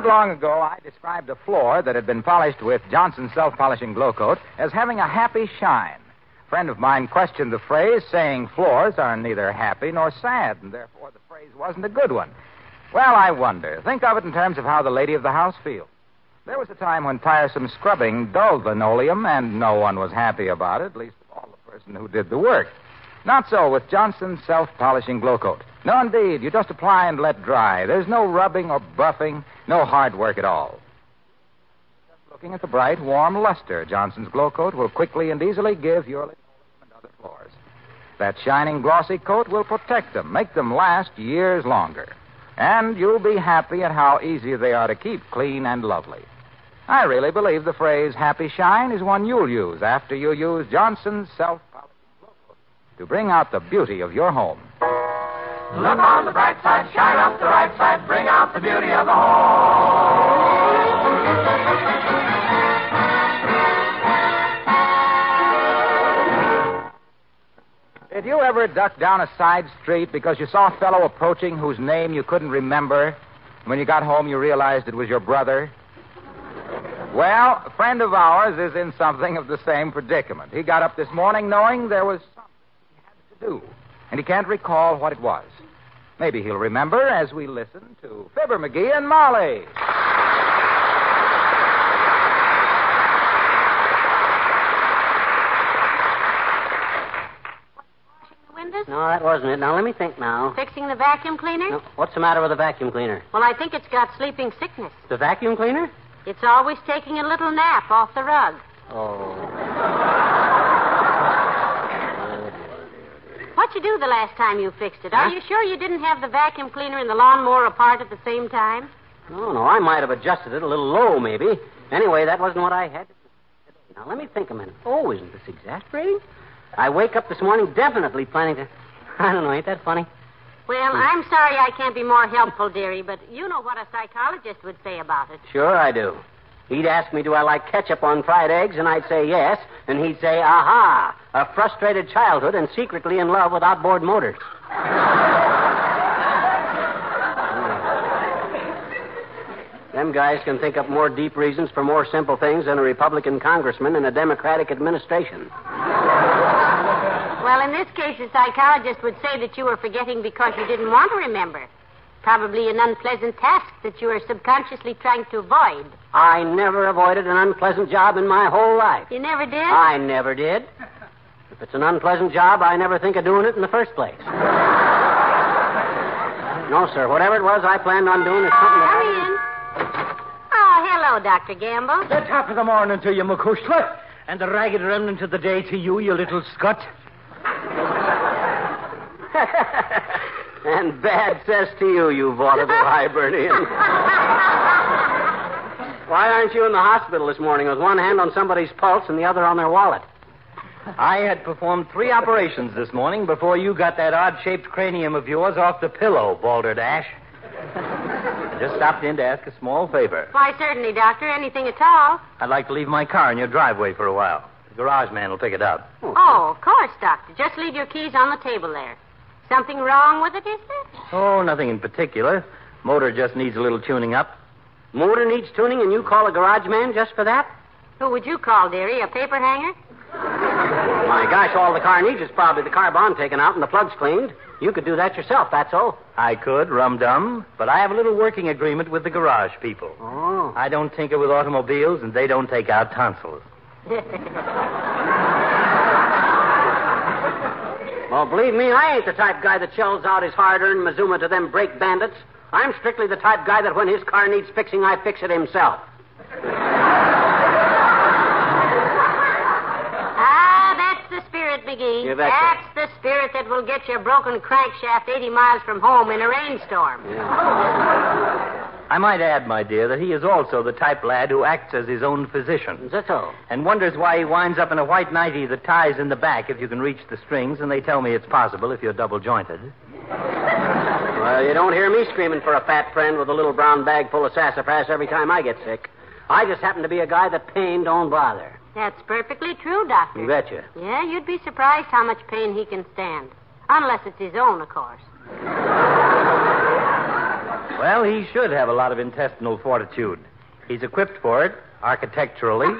Not long ago, I described a floor that had been polished with Johnson's self polishing Glo-Coat as having a happy shine. A friend of mine questioned the phrase, saying floors are neither happy nor sad, and therefore the phrase wasn't a good one. Well, I wonder. Think of it in terms of how the lady of the house feels. There was a time when tiresome scrubbing dulled linoleum, and no one was happy about it, at least all the person who did the work. Not so with Johnson's self polishing Glo-Coat. No, indeed. You just apply and let dry. There's no rubbing or buffing, no hard work at all. Just looking at the bright, warm luster Johnson's Glo-Coat will quickly and easily give your linoleum and other floors. That shining, glossy coat will protect them, make them last years longer. And you'll be happy at how easy they are to keep clean and lovely. I really believe the phrase happy shine is one you'll use after you use Johnson's self polishing glow coat to bring out the beauty of your home. Look on the bright side, shine up the right side, bring out the beauty of the home. Did you ever duck down a side street because you saw a fellow approaching whose name you couldn't remember? And when you got home, you realized it was your brother? Well, a friend of ours is in something of the same predicament. He got up this morning knowing there was something he had to do, and he can't recall what it was. Maybe he'll remember as we listen to Fibber McGee and Molly. No, that wasn't it. Now, let me think now. Fixing the vacuum cleaner? No, What's the matter with the vacuum cleaner? Well, I think it's got sleeping sickness. The vacuum cleaner? It's always taking a little nap off the rug. Oh. What'd you do the last time you fixed it? Are you sure you didn't have the vacuum cleaner and the lawnmower apart at the same time? No, no, I might have adjusted it a little low, maybe. Anyway, that wasn't what I had. Now, let me think a minute. Oh, isn't this exasperating? I wake up this morning definitely planning to. I don't know, ain't that funny? Well, Hmm. I'm sorry I can't be more helpful, dearie, but you know what a psychologist would say about it. Sure, I do. He'd ask me, do I like ketchup on fried eggs? And I'd say yes. And he'd say, aha, a frustrated childhood and secretly in love with outboard motors. Hmm. Them guys can think up more deep reasons for more simple things than a Republican congressman in a Democratic administration. Well, in this case, a psychologist would say that you were forgetting because you didn't want to remember. Probably an unpleasant task that you were subconsciously trying to avoid. I never avoided an unpleasant job in my whole life. You never did? I never did. If it's an unpleasant job, I never think of doing it in the first place. no, sir. Whatever it was I planned on doing is something that. Come in. Oh, hello, Dr. Gamble. The top of the morning to you, Macushla. And the ragged remnant of the day to you, you little scut. and bad cess to you, you vaudeville Hibernian. Why aren't you in the hospital this morning with one hand on somebody's pulse and the other on their wallet? I had performed three operations this morning before you got that odd shaped cranium of yours off the pillow, Balderdash. I just stopped in to ask a small favor. Why, certainly, Doctor. Anything at all. I'd like to leave my car in your driveway for a while. The garage man will pick it up. Hmm. Oh, of course, Doctor. Just leave your keys on the table there. Something wrong with it, is there? Oh, nothing in particular. Motor just needs a little tuning up. Motor needs tuning and you call a garage man just for that? Who would you call, dearie? A paper hanger? My gosh, all the car needs is probably the carbon taken out and the plugs cleaned. You could do that yourself, that's all. I could, rum dum, but I have a little working agreement with the garage people. Oh. I don't tinker with automobiles, and they don't take out tonsils. Well, believe me, I ain't the type guy that shells out his hard-earned Mazuma to them brake bandits. I'm strictly the type guy that when his car needs fixing, I fix it himself. Ah, that's the spirit, McGee. You betcha. That's the spirit that will get your broken crankshaft 80 miles from home in a rainstorm. I might add, my dear, that he is also the type lad who acts as his own physician Is that so? and wonders why he winds up in a white nightie that ties in the back if you can reach the strings, and they tell me it's possible if you're double jointed. Well, you don't hear me screaming for a fat friend with a little brown bag full of sassafras every time I get sick. I just happen to be a guy that pain don't bother. That's perfectly true, Doctor. You betcha. Yeah, you'd be surprised how much pain he can stand. Unless it's his own, of course. Well, he should have a lot of intestinal fortitude. He's equipped for it, architecturally.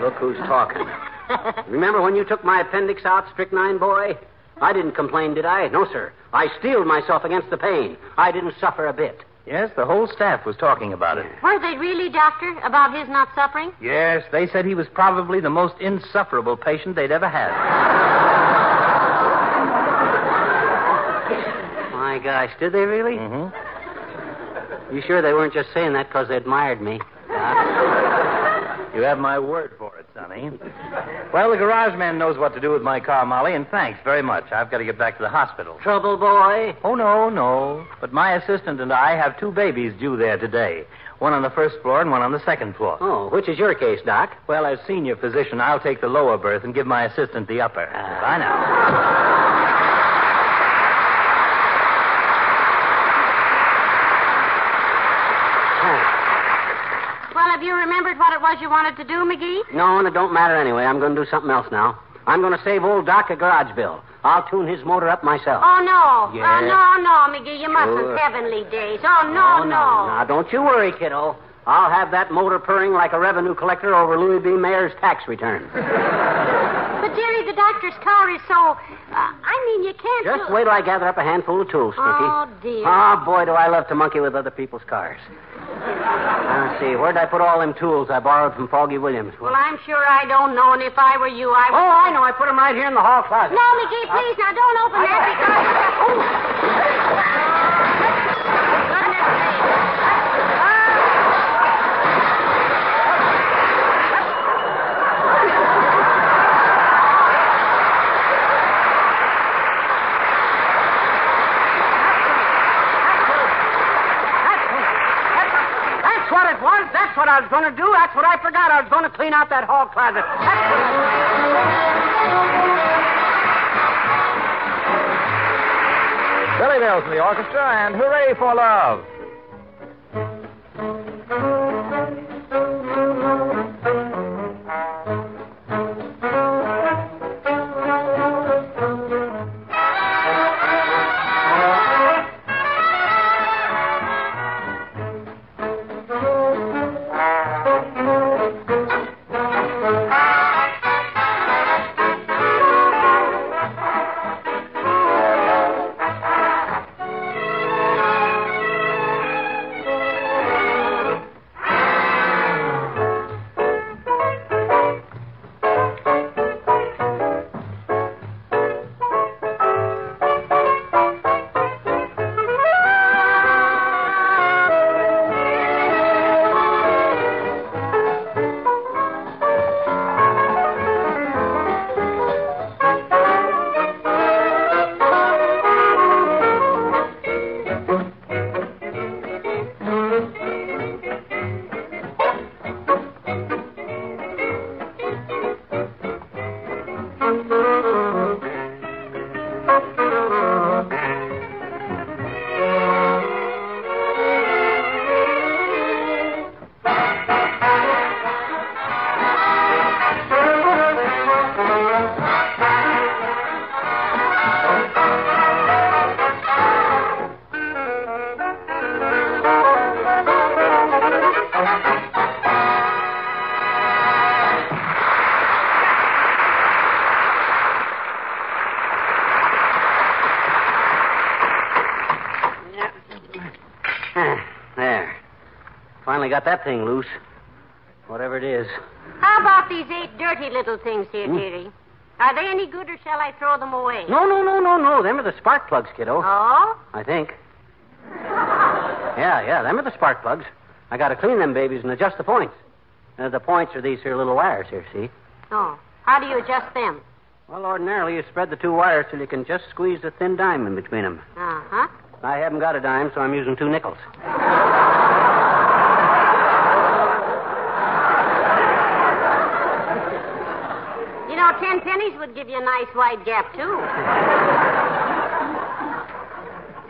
Look who's talking. Remember when you took my appendix out, strychnine boy? I didn't complain, did I? No, sir. I steeled myself against the pain. I didn't suffer a bit. yes, the whole staff was talking about it. Were they really, Doctor, about his not suffering? Yes, they said he was probably the most insufferable patient they'd ever had. My gosh, did they really? Mm-hmm. You sure they weren't just saying that because they admired me? You have my word for it, Sonny. Well, the garage man knows what to do with my car, Molly, and thanks very much. I've got to get back to the hospital. Trouble boy? Oh, no, no. But my assistant and I have two babies due there today. One on the first floor and one on the second floor. Oh, which is your case, Doc? Well, as senior physician, I'll take the lower berth and give my assistant the upper. Ah. Bye now. Have you remembered what it was you wanted to do, McGee? No, and it don't matter anyway. I'm going to do something else now. I'm going to save old Doc a garage bill. I'll tune his motor up myself. Oh, no. Oh, no, no, McGee. You mustn't. Sure. Heavenly days. Oh, no, no. Now, don't you worry, kiddo. I'll have that motor purring like a revenue collector over Louis B. Mayer's tax return. But, Jerry, the doctor's car is so. Uh, I mean, you can't. Just do- wait till I gather up a handful of tools, Snooky. Oh, dear. Oh, boy, do I love to monkey with other people's cars. Now, let's see. Where'd I put all them tools I borrowed from Foggy Williams? Well, I'm sure I don't know, and if I were you, I would. Oh, I know. I put them right here in the hall closet. No, McGee, please, now don't open that because. Goodness sake. That's what it was. That's what I was going to do. That's what I forgot. I was going to clean out that hall closet. Billy Mills in the orchestra, and hooray for love. That thing loose. Whatever it is. How about these eight dirty little things here, dearie? Are they any good, or shall I throw them away? No, no, no, no, no. Them are the spark plugs, kiddo. Oh? I think. Yeah, yeah, them are the spark plugs. I gotta clean them babies and adjust the points. Uh, the points are these here little wires here, see? Oh. How do you adjust them? Well, ordinarily you spread the two wires till you can just squeeze a thin dime in between them. Uh huh. I haven't got a dime, so I'm using two nickels. You know, ten pennies would give you a nice wide gap, too.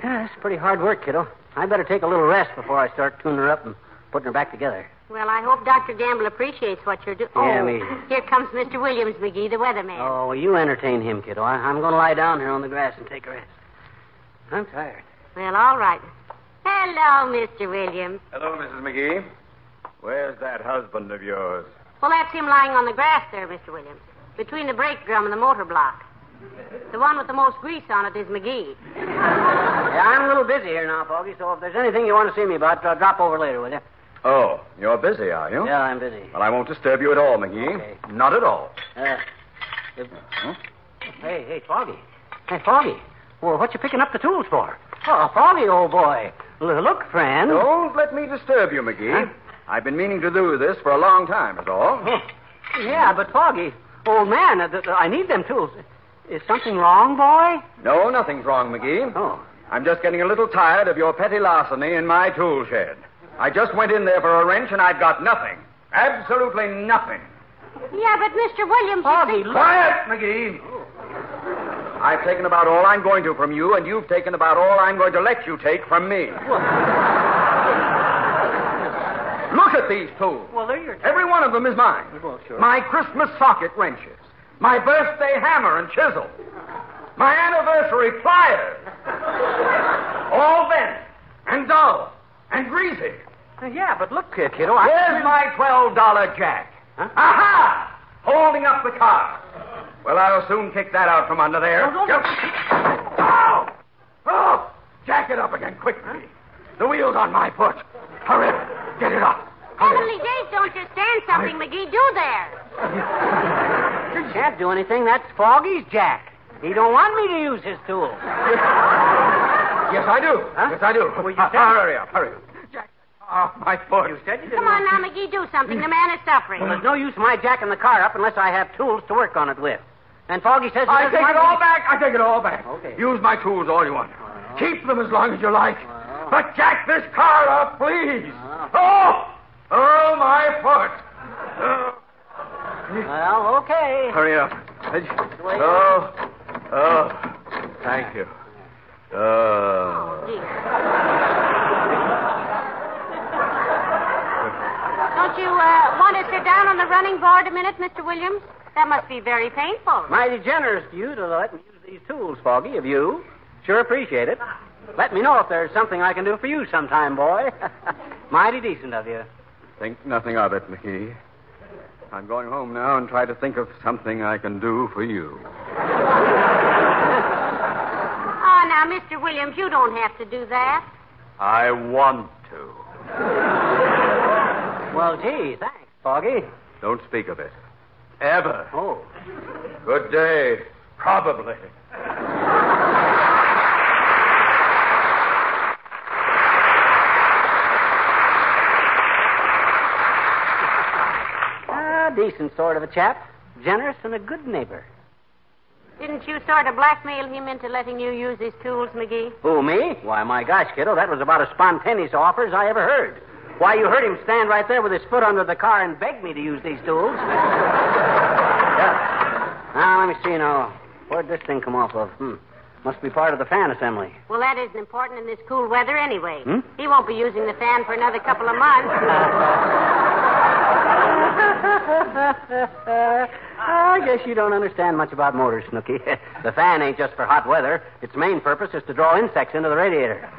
Yeah, that's pretty hard work, kiddo. I'd better take a little rest before I start tuning her up and putting her back together. Well, I hope Dr. Gamble appreciates what you're doing. Yeah, oh, me. here comes Mr. Williams McGee, the weatherman. Oh, you entertain him, kiddo. I, I'm going to lie down here on the grass and take a rest. I'm tired. Well, all right. Hello, Mr. Williams. Hello, Mrs. McGee. Where's that husband of yours? Well, that's him lying on the grass there, Mr. Williams, between the brake drum and the motor block. The one with the most grease on it is McGee. Yeah, I'm a little busy here now, Foggy, so if there's anything you want to see me about, uh, drop over later, will you? Oh, you're busy, are you? Yeah, I'm busy. Well, I won't disturb you at all, McGee. Okay. Not at all. Uh, if- Hey, hey, Foggy. Hey, Foggy. Well, what you picking up the tools for? Oh, Foggy, old boy. L- look, friend. Don't let me disturb you, McGee. Huh? I've been meaning to do this for a long time, is all. Yeah, but Foggy, old man, uh, th- th- I need them tools. Is something wrong, boy? No, nothing's wrong, McGee. Oh. I'm just getting a little tired of your petty larceny in my tool shed. I just went in there for a wrench and I've got nothing. Absolutely nothing. Yeah, but Mr. Williams. you Foggy, see- look. Quiet, McGee. I've taken about all I'm going to from you, and you've taken about all I'm going to let you take from me. Look at these tools. Well, they're your. Every one of them is mine. Well, sure. My Christmas socket wrenches, my birthday hammer and chisel, my anniversary pliers. all bent and dull and greasy. Uh, yeah, but look, here, kiddo. I... Where's my $12 jack? Huh? Aha! Holding up the car. Well, I'll soon kick that out from under there. No. Just- Oh! Oh! Jack it up again, quickly. The wheel's on my foot. Hurry up. Get it up. Heavenly days, don't you stand something, McGee. Do there. You can't do anything. That's Foggy's jack. He don't want me to use his tools. Yes, I do. Huh? Yes, I do. Well, you Uh, said- hurry up, hurry up. Jack, oh, my foot. You said you didn't Come on now, McGee. Do something. The man is suffering. Well, there's no use my jacking the car up unless I have tools to work on it with. And Foggy says I take it all back. I take it all back. Okay. Use my tools all you want. Keep them as long as you like. But jack this car up, please. Uh-huh. Oh! Oh, my foot. Oh. Well, okay. Hurry up. Oh. Oh. Thank you. Oh. Oh, dear. Don't you uh, want to sit down on the running board a minute, Mr. Williams? That must be very painful. Mighty generous to you to let me use these tools, Foggy, of you. Sure appreciate it. Let me know if there's something I can do for you sometime, boy. Mighty decent of you. Think nothing of it, McGee. I'm going home now and try to think of something I can do for you. Oh, now, Mr. Williams, you don't have to do that. I want to. Well, gee, thanks, Foggy. Don't speak of it. Ever. Oh. Good day. Probably. Ah, decent sort of a chap. Generous and a good neighbor. Didn't you sort of blackmail him into letting you use his tools, McGee? Who, me? Why, my gosh, kiddo, that was about as spontaneous offer as I ever heard. Why, you heard him stand right there with his foot under the car and beg me to use these tools. yeah. Now, let me see now. Where'd this thing come off of? Hmm. Must be part of the fan assembly. Well, that isn't important in this cool weather anyway. Hmm? He won't be using the fan for another couple of months. I guess you don't understand much about motors, Snooky. the fan ain't just for hot weather. Its main purpose is to draw insects into the radiator.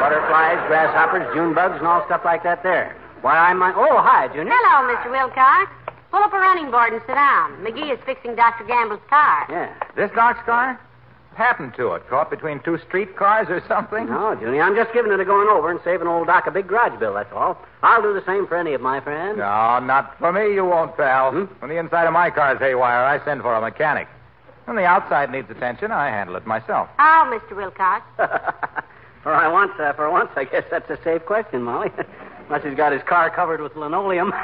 Butterflies, grasshoppers, June bugs, and all stuff like that there. Why, I might... Oh, hi, Junior. Hello, Mr. Wilcox. Pull up a running board and sit down. McGee is fixing Dr. Gamble's car. Yeah. This Doc's car? Happened to it? Caught between two streetcars or something? No, Junie, I'm just giving it a going over and saving old Doc a big garage bill, that's all. I'll do the same for any of my friends. No, not for me, you won't, pal. Hmm? When the inside of my car's haywire, I send for a mechanic. When the outside needs attention, I handle it myself. Oh, Mr. Wilcox. for I once, uh, for once, I guess that's a safe question, Molly. Unless he's got his car covered with linoleum.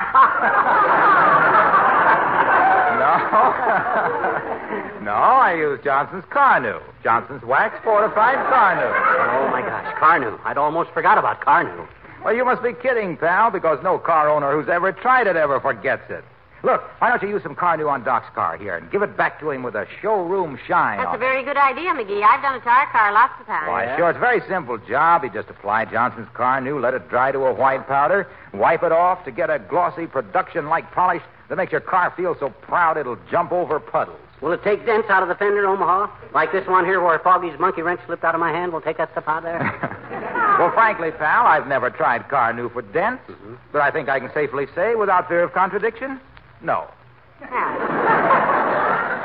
No. no, I use Johnson's Carnu. Johnson's wax fortified Carnu. oh my gosh, Carnu. I'd almost forgot about Carnu. Well, you must be kidding, pal, because no car owner who's ever tried it ever forgets it. Look, why don't you use some Carnu on Doc's car here and give it back to him with a showroom shine That's on a very good idea, McGee. I've done it to our car lots of times. Why, sure, it's a very simple job. You just apply Johnson's Carnu, let it dry to a white powder, wipe it off to get a glossy production-like polish that makes your car feel so proud it'll jump over puddles. Will it take dents out of the fender, Omaha? Like this one here where Foggy's monkey wrench slipped out of my hand? Will take that stuff out there? well, frankly, pal, I've never tried Car Carnu for dents, mm-hmm. but I think I can safely say, without fear of contradiction, no.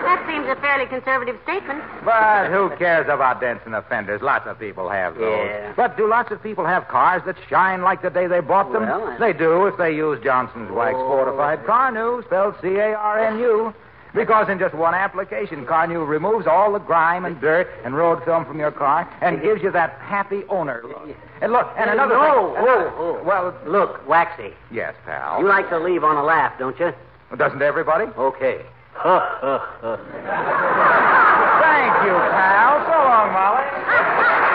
That seems a fairly conservative statement. But who cares about dents in the fenders? Lots of people have those. Yeah. But do lots of people have cars that shine like the day they bought them? Well, I- They do if they use Johnson's Wax Oh. Fortified Carnu, spelled C-A-R-N-U. Because in just one application, Carnu removes all the grime and dirt and road film from your car and gives you that happy owner look. And look, and another no, thing. oh, oh. Well, Look, Waxy, yes, pal. you like to leave on a laugh, don't you? Doesn't everybody? Okay. Thank you, pal. So long, Molly.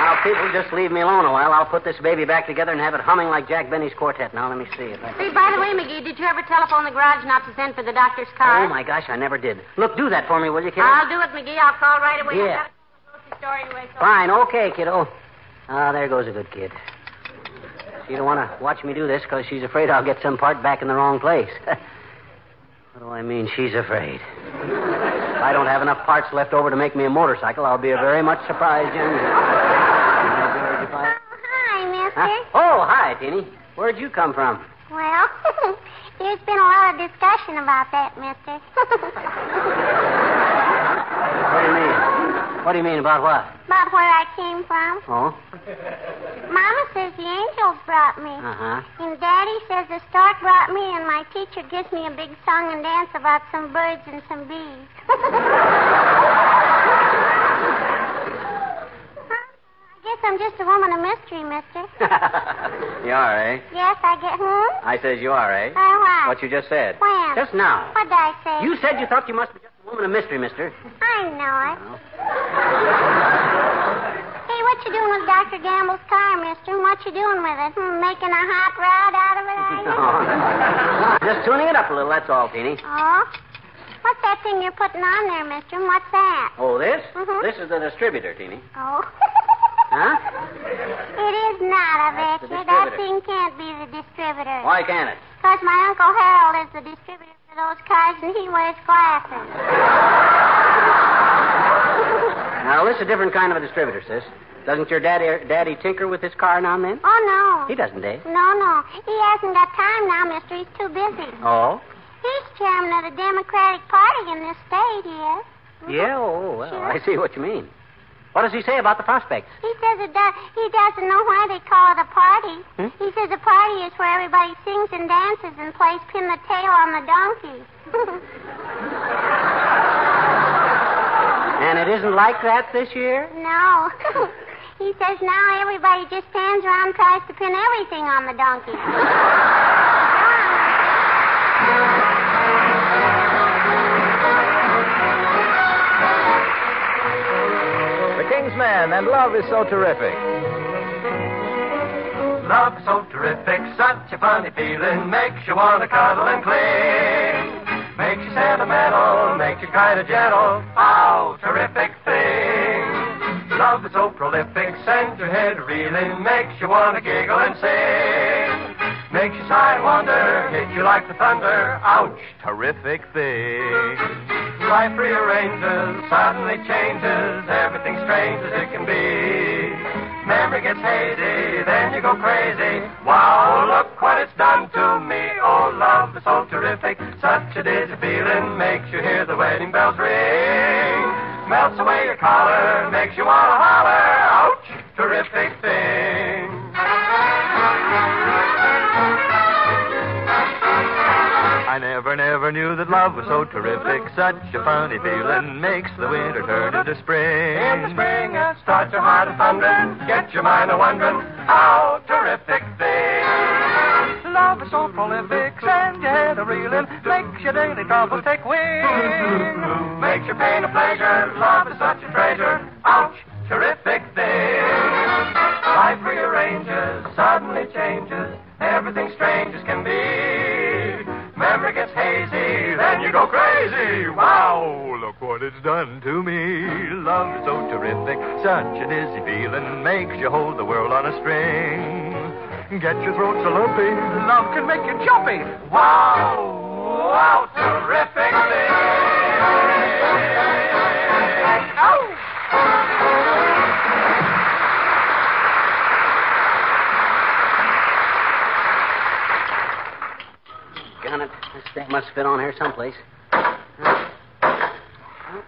Now, if people just leave me alone a while, I'll put this baby back together and have it humming like Jack Benny's quartet. Now, let me see if I... Say, by the way, McGee, did you ever telephone the garage not to send for the doctor's car? Oh, my gosh, I never did. Look, do that for me, will you, kiddo? I'll do it, McGee. I'll call right away. Yeah. I've got to go to the grocery store anyway. So... Fine, okay, kiddo. Ah, there goes a good kid. She don't want to watch me do this because she's afraid I'll get some part back in the wrong place. what do I mean, she's afraid? if I don't have enough parts left over to make me a motorcycle, I'll be a very much surprised young mister. Oh, hi, Teeny. Where'd you come from? Well, there's been a lot of discussion about that, mister. What do you mean? What do you mean about what? about where I came from. Oh? Mama says the angels brought me. Uh-huh. And Daddy says the stork brought me, and my teacher gives me a big song and dance about some birds and some bees. I guess I'm just a woman of mystery, mister. you are, eh? Yes, I get hmm? I says you are, eh? I what? What you just said. When? Just now. What did I say? You said you thought you must be just a woman of mystery, mister. I know it. Hey, what you doing with Dr. Gamble's car, mister? And what you doing with it? Hmm, making a hot rod out of it, are you? Just tuning it up a little, that's all, Teeny. Oh? What's that thing you're putting on there, mister? And What's that? Oh, this? Mhm. This is the distributor, Teeny. Oh. Huh? It is not, a That's. That thing can't be the distributor. Why can't it? Because my Uncle Harold is the distributor for those cars, and he wears glasses. Now, this is a different kind of a distributor, sis. Doesn't your daddy daddy tinker with his car now and then? Oh, no. He doesn't, eh? No, no. He hasn't got time now, mister. He's too busy. Oh? He's chairman of the Democratic Party in this state, he is. Yeah, oh, well, Sure. I see what you mean. What does he say about the prospects? He says it does, he doesn't know why they call it a party. Hmm? He says a party is where everybody sings and dances and plays pin the tail on the donkey. And it isn't like that this year? no. he says now everybody just stands around and tries to pin everything on the donkey. Men and Love is So Terrific. Love is so terrific, such a funny feeling, makes you want to cuddle and cling. Makes you sentimental, makes you kind of gentle. Oh, terrific thing. Love is so prolific, sends your head reeling, makes you want to giggle and sing. Makes you sigh and wonder, hit you like the thunder. Ouch, terrific thing. Life rearranges, suddenly changes, everything strange as it can be. Memory gets hazy, then you go crazy. Wow, look what it's done to me. Oh, love is so terrific, such a dizzy feeling makes you hear the wedding bells ring. Melts away your collar, makes you wanna holler. Ouch, terrific thing. Never, never knew that love was so terrific. Such a funny feeling makes the winter turn into spring. In the spring, uh, it starts your heart a thundering, get your mind a wondering. How terrific thing! Love is so prolific, send your head a reeling, makes your daily troubles take wing. makes your pain a pleasure, love is such a treasure. Ouch, terrific thing! Life rearranges, suddenly changes, everything strange as can be. Memory gets hazy, then you go crazy. Wow, look what it's done to me. Love is so terrific, such a dizzy feeling, makes you hold the world on a string. Get your throat so lumpy, love can make you jumpy. Wow, wow, terrific thing. Oh! This thing must fit on here someplace. Oh,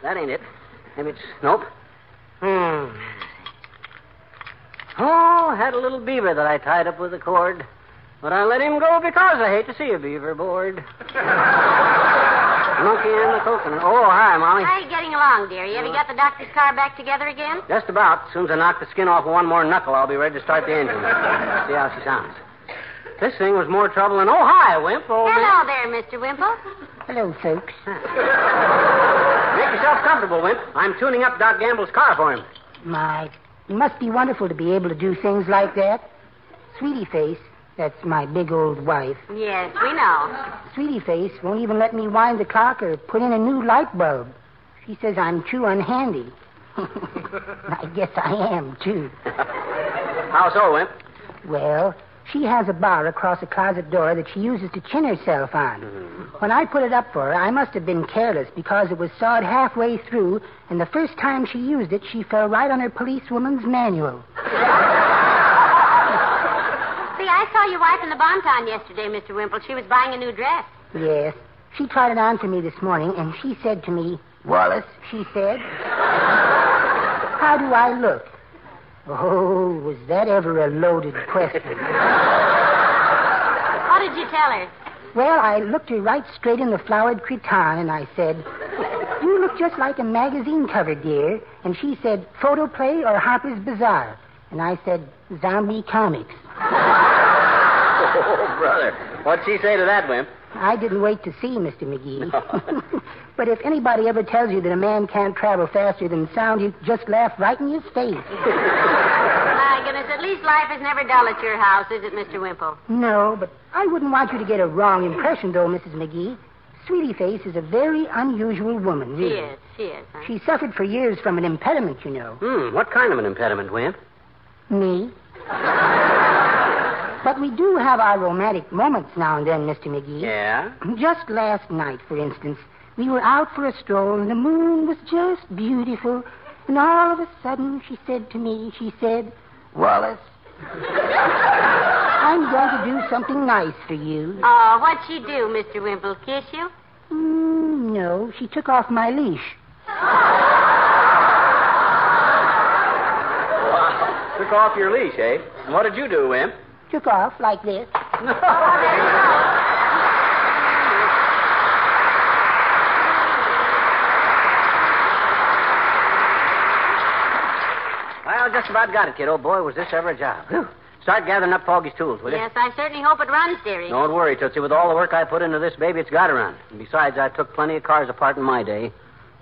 that ain't it. Maybe it's. Nope. Hmm. Oh, had a little beaver that I tied up with a cord. But I let him go because I hate to see a beaver bored. Monkey and the coconut. Oh, hi, Molly. How are you getting along, dearie? Have you got the doctor's car back together again? Just about. As soon as I knock the skin off one more knuckle, I'll be ready to start the engine. See how she sounds. This thing was more trouble than. Oh, hi, Wimp. Old man. Hello there, Mr. Wimple. Hello, folks. Make yourself comfortable, Wimp. I'm tuning up Doc Gamble's car for him. My, it must be wonderful to be able to do things like that. Sweetie Face, that's my big old wife. Yes, we know. Sweetie Face won't even let me wind the clock or put in a new light bulb. She says I'm too unhandy. I guess I am, too. How so, Wimp? Well, she has a bar across a closet door that she uses to chin herself on. Mm-hmm. When I put it up for her, I must have been careless because it was sawed halfway through, and the first time she used it, she fell right on her policewoman's manual. See, I saw your wife in the Bonton yesterday, Mr. Wimple. She was buying a new dress. Yes. She tried it on for me this morning, and she said to me, Wallace, she said, how do I look? Oh, was that ever a loaded question? What did you tell her? Well, I looked her right straight in the flowered cretonne, and I said, You look just like a magazine cover, dear. And she said, Photoplay or Harper's Bazaar. And I said, Zombie Comics. Oh, brother. What'd she say to that, Wimp? I didn't wait to see, Mr. McGee. but if anybody ever tells you that a man can't travel faster than sound, you just laugh right in his face. My goodness, at least life is never dull at your house, is it, Mr. Wimple? No, but I wouldn't want you to get a wrong impression, though, Mrs. McGee. Sweetie Face is a very unusual woman, She really. is, she is. Huh? She suffered for years from an impediment, you know. Hmm, what kind of an impediment, Wimp? Me. but we do have our romantic moments now and then, Mr. McGee. Yeah? Just last night, for instance, we were out for a stroll and the moon was just beautiful. And all of a sudden, she said to me, she said, Wallace, I'm going to do something nice for you. Oh, what'd she do, Mr. Wimple? Kiss you? Mm, no, she took off my leash. Took off your leash, eh? And what did you do, Wimp? Took off like this. Well, just about got it, kid. kiddo. Boy, was this ever a job. Whew. Start gathering up Foggy's tools, will you? Yes, I certainly hope it runs, dearie. Don't worry, Tootsie. With all the work I put into this baby, it's got to run. And besides, I took plenty of cars apart in my day.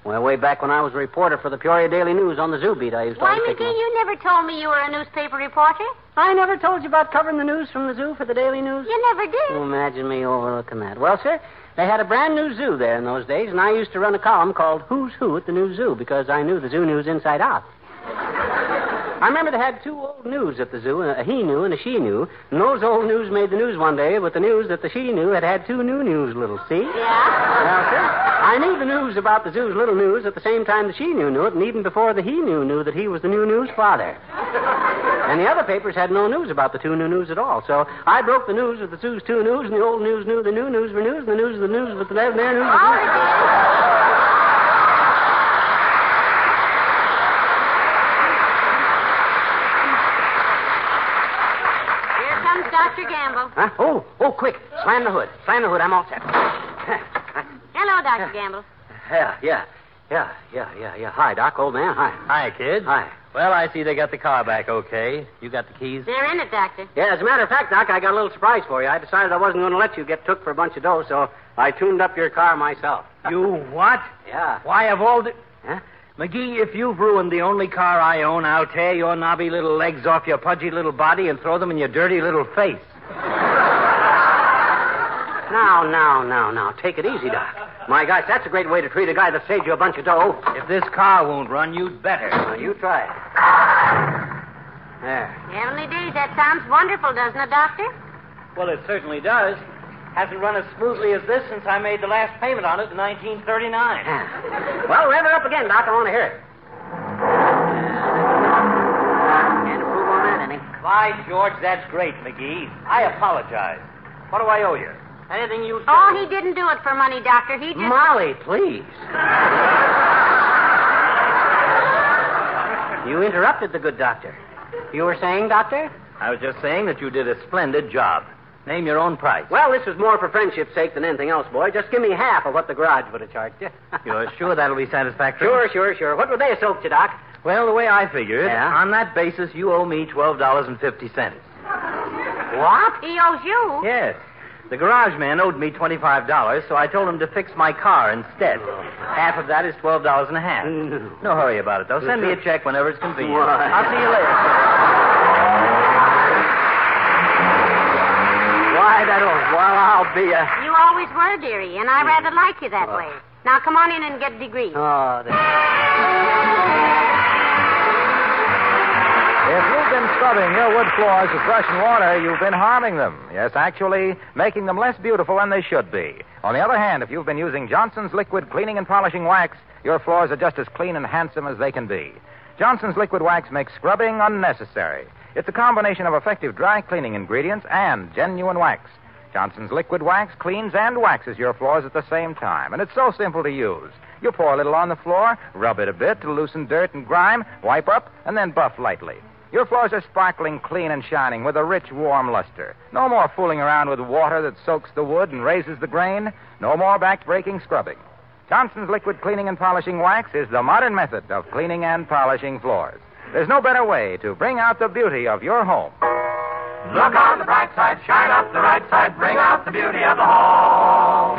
Well, way back when I was a reporter for the Peoria Daily News on the zoo beat, I used to Why, always McGee, you never told me you were a newspaper reporter. I never told you about covering the news from the zoo for the Daily News. You never did. You imagine me overlooking that. Well, sir, they had a brand new zoo there in those days, and I used to run a column called Who's Who at the New Zoo because I knew the zoo news inside out. I remember they had two old news at the zoo, a he knew and a she knew. And those old news made the news one day with the news that the she knew had had two new news, little see? Yeah? Well, sir, I knew the news about the zoo's little news at the same time the she knew knew it, and even before the he knew knew that he was the new news father. And the other papers had no news about the two new news at all. So I broke the news of the zoo's two news, and the old news knew the new news for news, and the news of the news with the their news. Oh, news. it did. Here comes Dr. Gamble. Huh? Oh, oh, quick. Slam the hood. Slam the hood. I'm all set. Hello, Dr. Gamble. Yeah, yeah. Yeah, yeah, yeah, yeah. Hi, Doc, old man. Hi. Hi, kid. Hi. Well, I see they got the car back okay. You got the keys? They're in it, Doctor. Yeah, as a matter of fact, Doc, I got a little surprise for you. I decided I wasn't going to let you get took for a bunch of dough, so I tuned up your car myself. You what? Yeah. Why, of all the... Huh? McGee, if you've ruined the only car I own, I'll tear your knobby little legs off your pudgy little body and throw them in your dirty little face. Now, now, now, now. Take it easy, Doc. My gosh, that's a great way to treat a guy that saved you a bunch of dough. If this car won't run, you'd better. Now, you try it. There. Heavenly days, that sounds wonderful, doesn't it, Doctor? Well, it certainly does. Hasn't run as smoothly as this since I made the last payment on it in 1939. Yeah. Well, rev it up again, Doc. I want to hear it. Can't improve on that any. By George, that's great, McGee. I apologize. What do I owe you? Anything you oh, say. Oh, he didn't do it for money, Doctor. He just. Molly, please. you interrupted the good doctor. You were saying, Doctor? I was just saying that you did a splendid job. Name your own price. Well, this was more for friendship's sake than anything else, boy. Just give me half of what the garage would have charged you. You're sure that'll be satisfactory? Sure, sure, sure. What would they have soaked you, Doc? Well, the way I figure it, Yeah? on that basis, you owe me $12.50. What? He owes you. Yes. The garage man owed me $25, so I told him to fix my car instead. Half of that is $12 and a half. No. No hurry about it, though. Send me a check whenever it's convenient. Why? I'll see you later. Why, that old. Well, I'll be a. You always were, dearie, and I rather like you that way. Now come on in and get degrees. Oh, the... you've been scrubbing your wood floors with brush and water, you've been harming them. Yes, actually, making them less beautiful than they should be. On the other hand, if you've been using Johnson's liquid cleaning and polishing wax, your floors are just as clean and handsome as they can be. Johnson's liquid wax makes scrubbing unnecessary. It's a combination of effective dry cleaning ingredients and genuine wax. Johnson's liquid wax cleans and waxes your floors at the same time, and it's so simple to use. You pour a little on the floor, rub it a bit to loosen dirt and grime, wipe up, and then buff lightly. Your floors are sparkling clean and shining with a rich, warm luster. No more fooling around with water that soaks the wood and raises the grain. No more back-breaking scrubbing. Johnson's liquid cleaning and polishing wax is the modern method of cleaning and polishing floors. There's no better way to bring out the beauty of your home. Look on the bright side, shine up the right side, bring out the beauty of the home.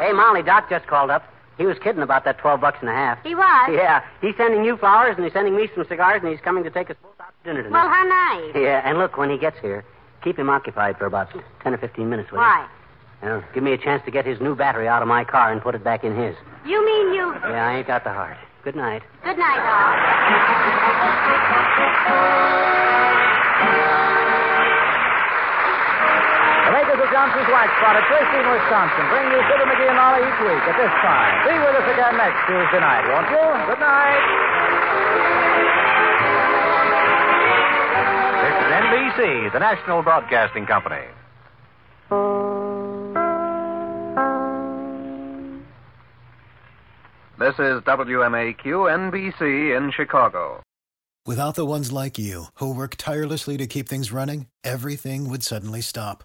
Hey, Molly, Doc just called up. He was kidding about that 12 bucks and a half. He was. Yeah, he's sending you flowers and he's sending me some cigars and he's coming to take us both out to dinner tonight. Well, how nice. Yeah, and look, when he gets here, keep him occupied for about 10 or 15 minutes with Why? Well, give me a chance to get his new battery out of my car and put it back in his. You mean you. Yeah, I ain't got the heart. Good night. Good night, Doc. The makers of Johnson's Wax Products, Racine, Wisconsin, bring you Fibber McGee and Molly each week at this time. Be with us again next Tuesday night, won't you? Good night. This is NBC, the national broadcasting company. This is WMAQ NBC in Chicago. Without the ones like you, who work tirelessly to keep things running, everything would suddenly stop.